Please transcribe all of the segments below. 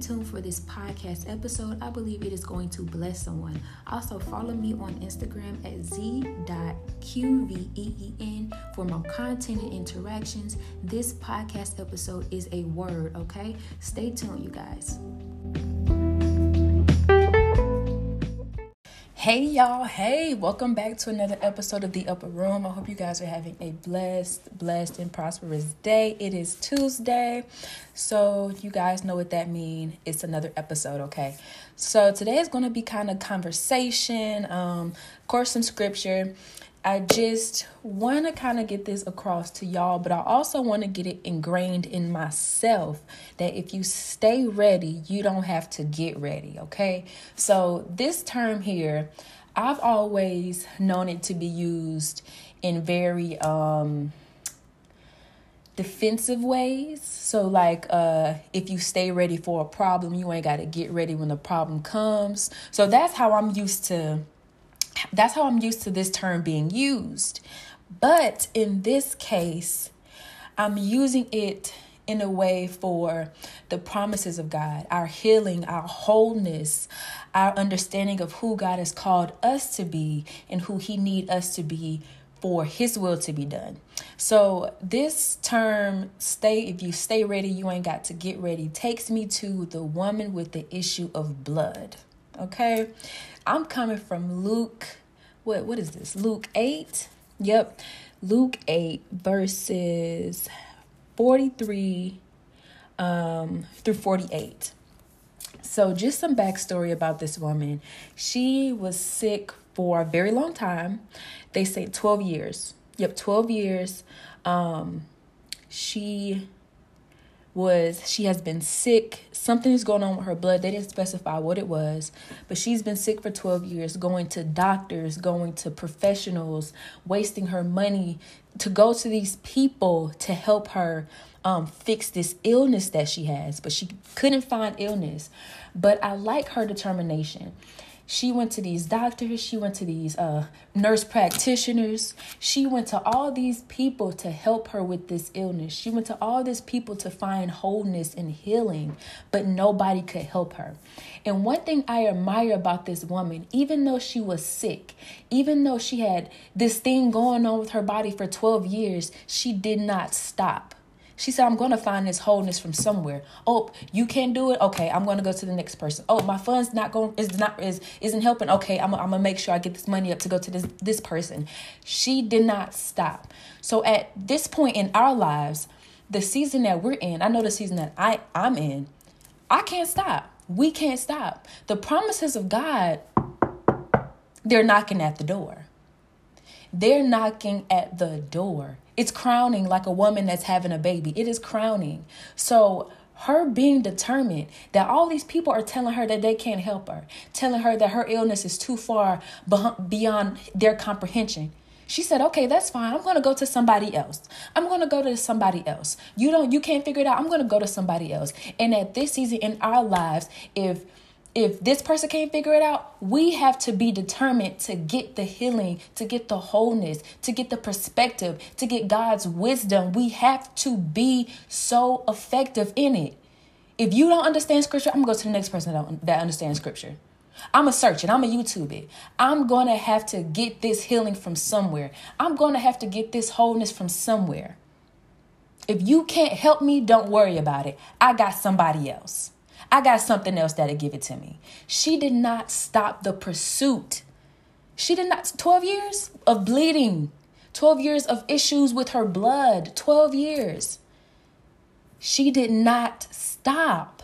tuned for this podcast episode. I believe it is going to bless someone. Also, follow me on Instagram at z.qveen for more content and interactions. This podcast episode is a word, okay? Stay tuned, you guys. Hey y'all, hey, welcome back to another episode of The Upper Room. I hope you guys are having a blessed, blessed, and prosperous day. It is Tuesday, so you guys know what that means. It's another episode, okay? So today is going to be kind of conversation, um, of course, some scripture. I just want to kind of get this across to y'all, but I also want to get it ingrained in myself that if you stay ready, you don't have to get ready, okay? So, this term here, I've always known it to be used in very um defensive ways. So like uh if you stay ready for a problem, you ain't got to get ready when the problem comes. So that's how I'm used to that's how I'm used to this term being used. But in this case, I'm using it in a way for the promises of God, our healing, our wholeness, our understanding of who God has called us to be and who he need us to be for his will to be done. So this term stay if you stay ready, you ain't got to get ready takes me to the woman with the issue of blood. Okay? I'm coming from Luke. What what is this? Luke 8. Yep. Luke 8 verses 43 um, through 48. So, just some backstory about this woman. She was sick for a very long time. They say 12 years. Yep, 12 years. Um, she was she has been sick. Something is going on with her blood. They didn't specify what it was, but she's been sick for 12 years, going to doctors, going to professionals, wasting her money to go to these people to help her um, fix this illness that she has, but she couldn't find illness. But I like her determination. She went to these doctors, she went to these uh, nurse practitioners, she went to all these people to help her with this illness. She went to all these people to find wholeness and healing, but nobody could help her. And one thing I admire about this woman, even though she was sick, even though she had this thing going on with her body for 12 years, she did not stop. She said, I'm going to find this wholeness from somewhere. Oh, you can't do it? Okay, I'm going to go to the next person. Oh, my funds not going is not is isn't helping. Okay, I'm, I'm to make sure I get this money up to go to this this person. She did not stop. So at this point in our lives, the season that we're in, I know the season that I I'm in, I can't stop. We can't stop. The promises of God they're knocking at the door. They're knocking at the door. It's crowning like a woman that's having a baby. It is crowning. So, her being determined that all these people are telling her that they can't help her, telling her that her illness is too far beyond their comprehension. She said, "Okay, that's fine. I'm going to go to somebody else. I'm going to go to somebody else. You don't you can't figure it out. I'm going to go to somebody else." And at this season in our lives, if if this person can't figure it out, we have to be determined to get the healing, to get the wholeness, to get the perspective, to get God's wisdom. We have to be so effective in it. If you don't understand scripture, I'm gonna go to the next person that understands scripture. I'm gonna search it, I'm gonna YouTube it. I'm gonna have to get this healing from somewhere. I'm gonna have to get this wholeness from somewhere. If you can't help me, don't worry about it. I got somebody else. I got something else that'll give it to me. She did not stop the pursuit. She did not, 12 years of bleeding, 12 years of issues with her blood, 12 years. She did not stop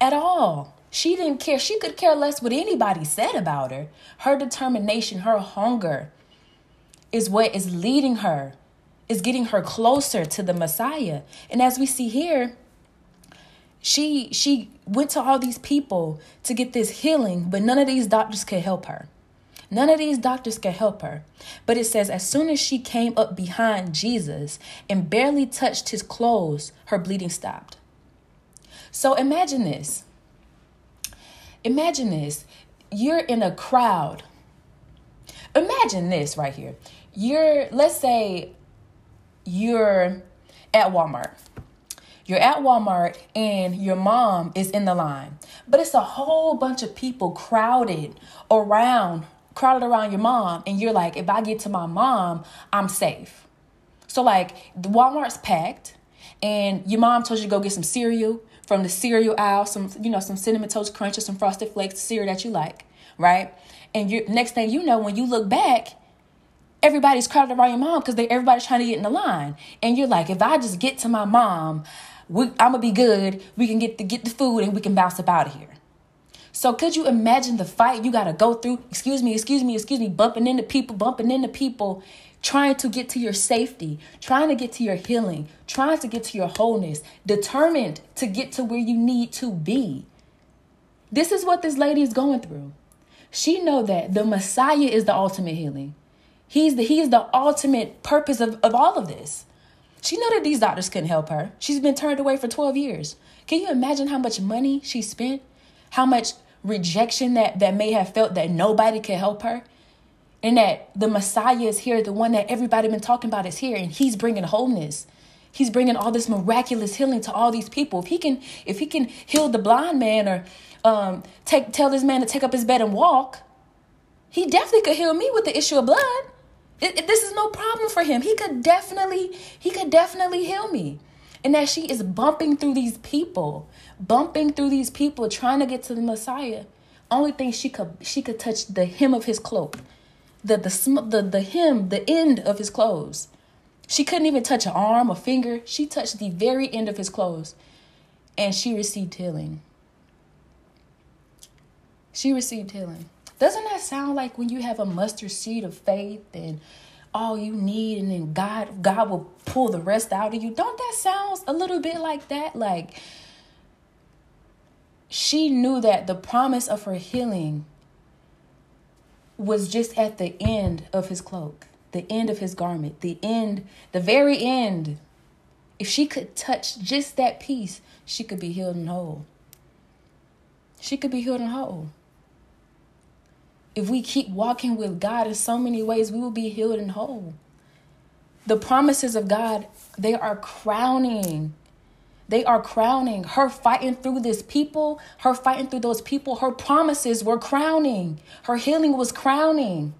at all. She didn't care. She could care less what anybody said about her. Her determination, her hunger is what is leading her, is getting her closer to the Messiah. And as we see here, she she went to all these people to get this healing, but none of these doctors could help her. None of these doctors could help her. But it says, as soon as she came up behind Jesus and barely touched his clothes, her bleeding stopped. So imagine this. Imagine this. You're in a crowd. Imagine this right here. You're, let's say, you're at Walmart You're at Walmart and your mom is in the line, but it's a whole bunch of people crowded around, crowded around your mom, and you're like, if I get to my mom, I'm safe. So like the Walmart's packed, and your mom told you to go get some cereal from the cereal aisle, some you know some cinnamon toast crunch or some frosted flakes, cereal that you like, right? And you next thing you know, when you look back, everybody's crowded around your mom because they everybody's trying to get in the line. And you're like, if I just get to my mom, we, I'm gonna be good. We can get the get the food and we can bounce up out of here. So could you imagine the fight you gotta go through? Excuse me, excuse me, excuse me, bumping into people, bumping into people, trying to get to your safety, trying to get to your healing, trying to get to your wholeness, determined to get to where you need to be. This is what this lady is going through. She know that the Messiah is the ultimate healing. He's the he is the ultimate purpose of, of all of this. She know that these doctors couldn't help her. She's been turned away for 12 years. Can you imagine how much money she spent? How much rejection that, that may have felt that nobody could help her? And that the Messiah is here, the one that everybody been talking about is here, and he's bringing wholeness. He's bringing all this miraculous healing to all these people. If he can, if he can heal the blind man or um, take tell this man to take up his bed and walk, he definitely could heal me with the issue of blood. It, it, this is no problem for him. He could definitely, he could definitely heal me. And that she is bumping through these people, bumping through these people, trying to get to the Messiah. Only thing she could she could touch the hem of his cloak, the the the the hem, the end of his clothes. She couldn't even touch an arm, a finger. She touched the very end of his clothes, and she received healing. She received healing. Doesn't that sound like when you have a mustard seed of faith and all you need and then God God will pull the rest out of you? Don't that sound a little bit like that? Like she knew that the promise of her healing was just at the end of his cloak, the end of his garment, the end, the very end. If she could touch just that piece, she could be healed and whole. She could be healed and whole if we keep walking with God in so many ways, we will be healed and whole. The promises of God, they are crowning. They are crowning. Her fighting through this people, her fighting through those people, her promises were crowning. Her healing was crowning.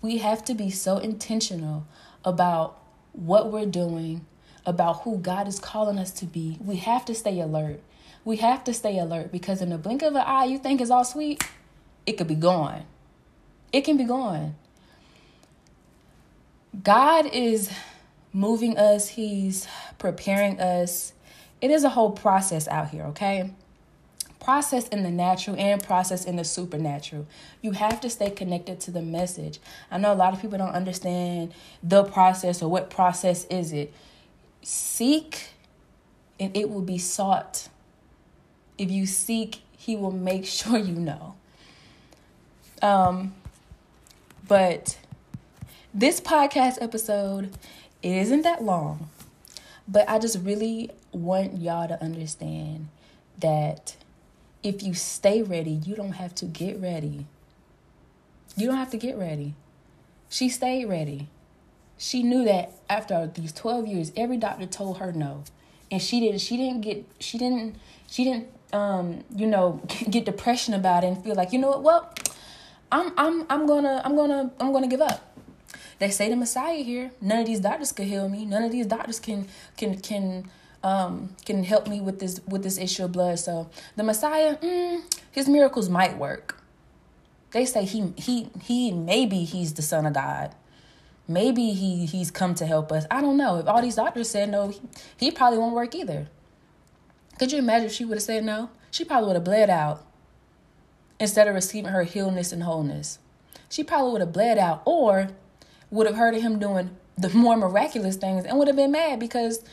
We have to be so intentional about what we're doing, about who God is calling us to be. We have to stay alert we have to stay alert because in the blink of an eye, you think it's all sweet, it could be gone. It can be gone. God is moving us, He's preparing us. It is a whole process out here, okay? Process in the natural and process in the supernatural. You have to stay connected to the message. I know a lot of people don't understand the process or what process is it. Seek and it will be sought. If you seek, he will make sure you know. Um, but this podcast episode it isn't that long, but I just really want y'all to understand that if you stay ready, you don't have to get ready. You don't have to get ready. She stayed ready. She knew that after these 12 years, every doctor told her no. And she didn't she didn't get she didn't she didn't um, you know, get depression about it and feel like, you know what, well, I'm I'm I'm gonna I'm gonna I'm gonna give up. They say the Messiah here. None of these doctors could heal me. None of these doctors can can can um can help me with this with this issue of blood. So the Messiah, mm, his miracles might work. They say he he he maybe he's the son of God. Maybe he he's come to help us. I don't know. If all these doctors said no, he, he probably won't work either. Could you imagine if she would have said no? She probably would have bled out instead of receiving her healness and wholeness. She probably would have bled out or would have heard of him doing the more miraculous things and would have been mad because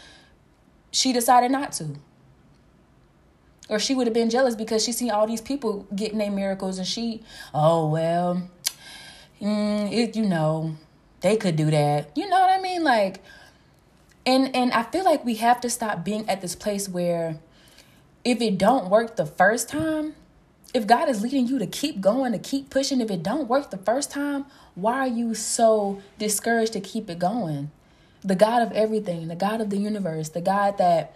she decided not to. Or she would have been jealous because she seen all these people getting their miracles and she, oh, well, mm, it, you know, they could do that. You know what I mean? Like, and and I feel like we have to stop being at this place where if it don't work the first time, if God is leading you to keep going, to keep pushing, if it don't work the first time, why are you so discouraged to keep it going? The God of everything, the God of the universe, the God that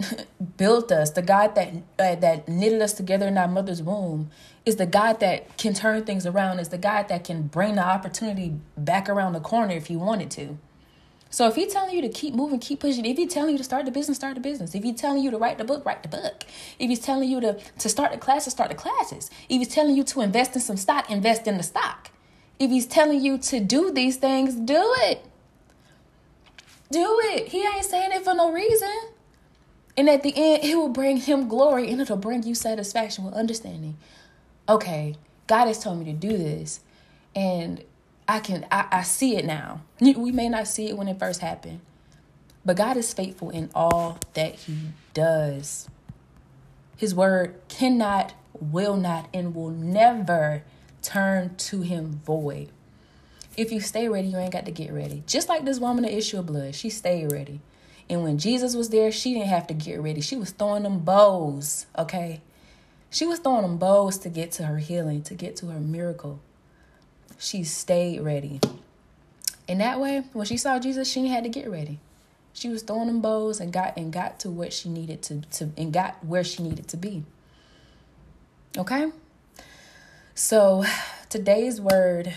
built us, the God that uh, that knitted us together in our mother's womb, is the God that can turn things around. Is the God that can bring the opportunity back around the corner if He wanted to. So if he's telling you to keep moving, keep pushing. If he's telling you to start the business, start the business. If he's telling you to write the book, write the book. If he's telling you to, to start the classes, start the classes. If he's telling you to invest in some stock, invest in the stock. If he's telling you to do these things, do it. Do it. He ain't saying it for no reason. And at the end, it will bring him glory and it'll bring you satisfaction with understanding. Okay, God has told me to do this. And I can I, I see it now. We may not see it when it first happened, but God is faithful in all that He does. His word cannot, will not, and will never turn to Him void. If you stay ready, you ain't got to get ready. Just like this woman the issue of blood, she stayed ready. And when Jesus was there, she didn't have to get ready. She was throwing them bows, okay? She was throwing them bows to get to her healing, to get to her miracle she stayed ready. In that way, when she saw Jesus, she had to get ready. She was throwing them bows and got and got to what she needed to, to and got where she needed to be. Okay? So today's word,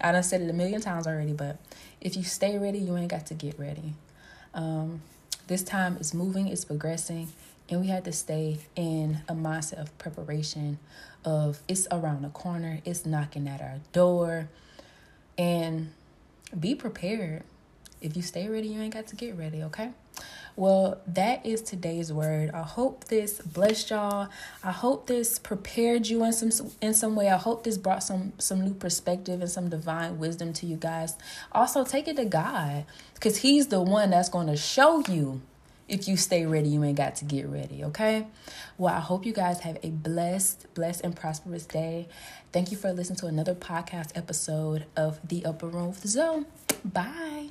I done said it a million times already, but if you stay ready, you ain't got to get ready. Um, this time is moving, it's progressing, and we had to stay in a mindset of preparation of it's around the corner it's knocking at our door and be prepared if you stay ready you ain't got to get ready okay well, that is today's word. I hope this blessed y'all. I hope this prepared you in some in some way. I hope this brought some some new perspective and some divine wisdom to you guys. Also, take it to God cuz he's the one that's going to show you if you stay ready, you ain't got to get ready, okay? Well, I hope you guys have a blessed, blessed, and prosperous day. Thank you for listening to another podcast episode of The Upper Room with Zoe. Bye.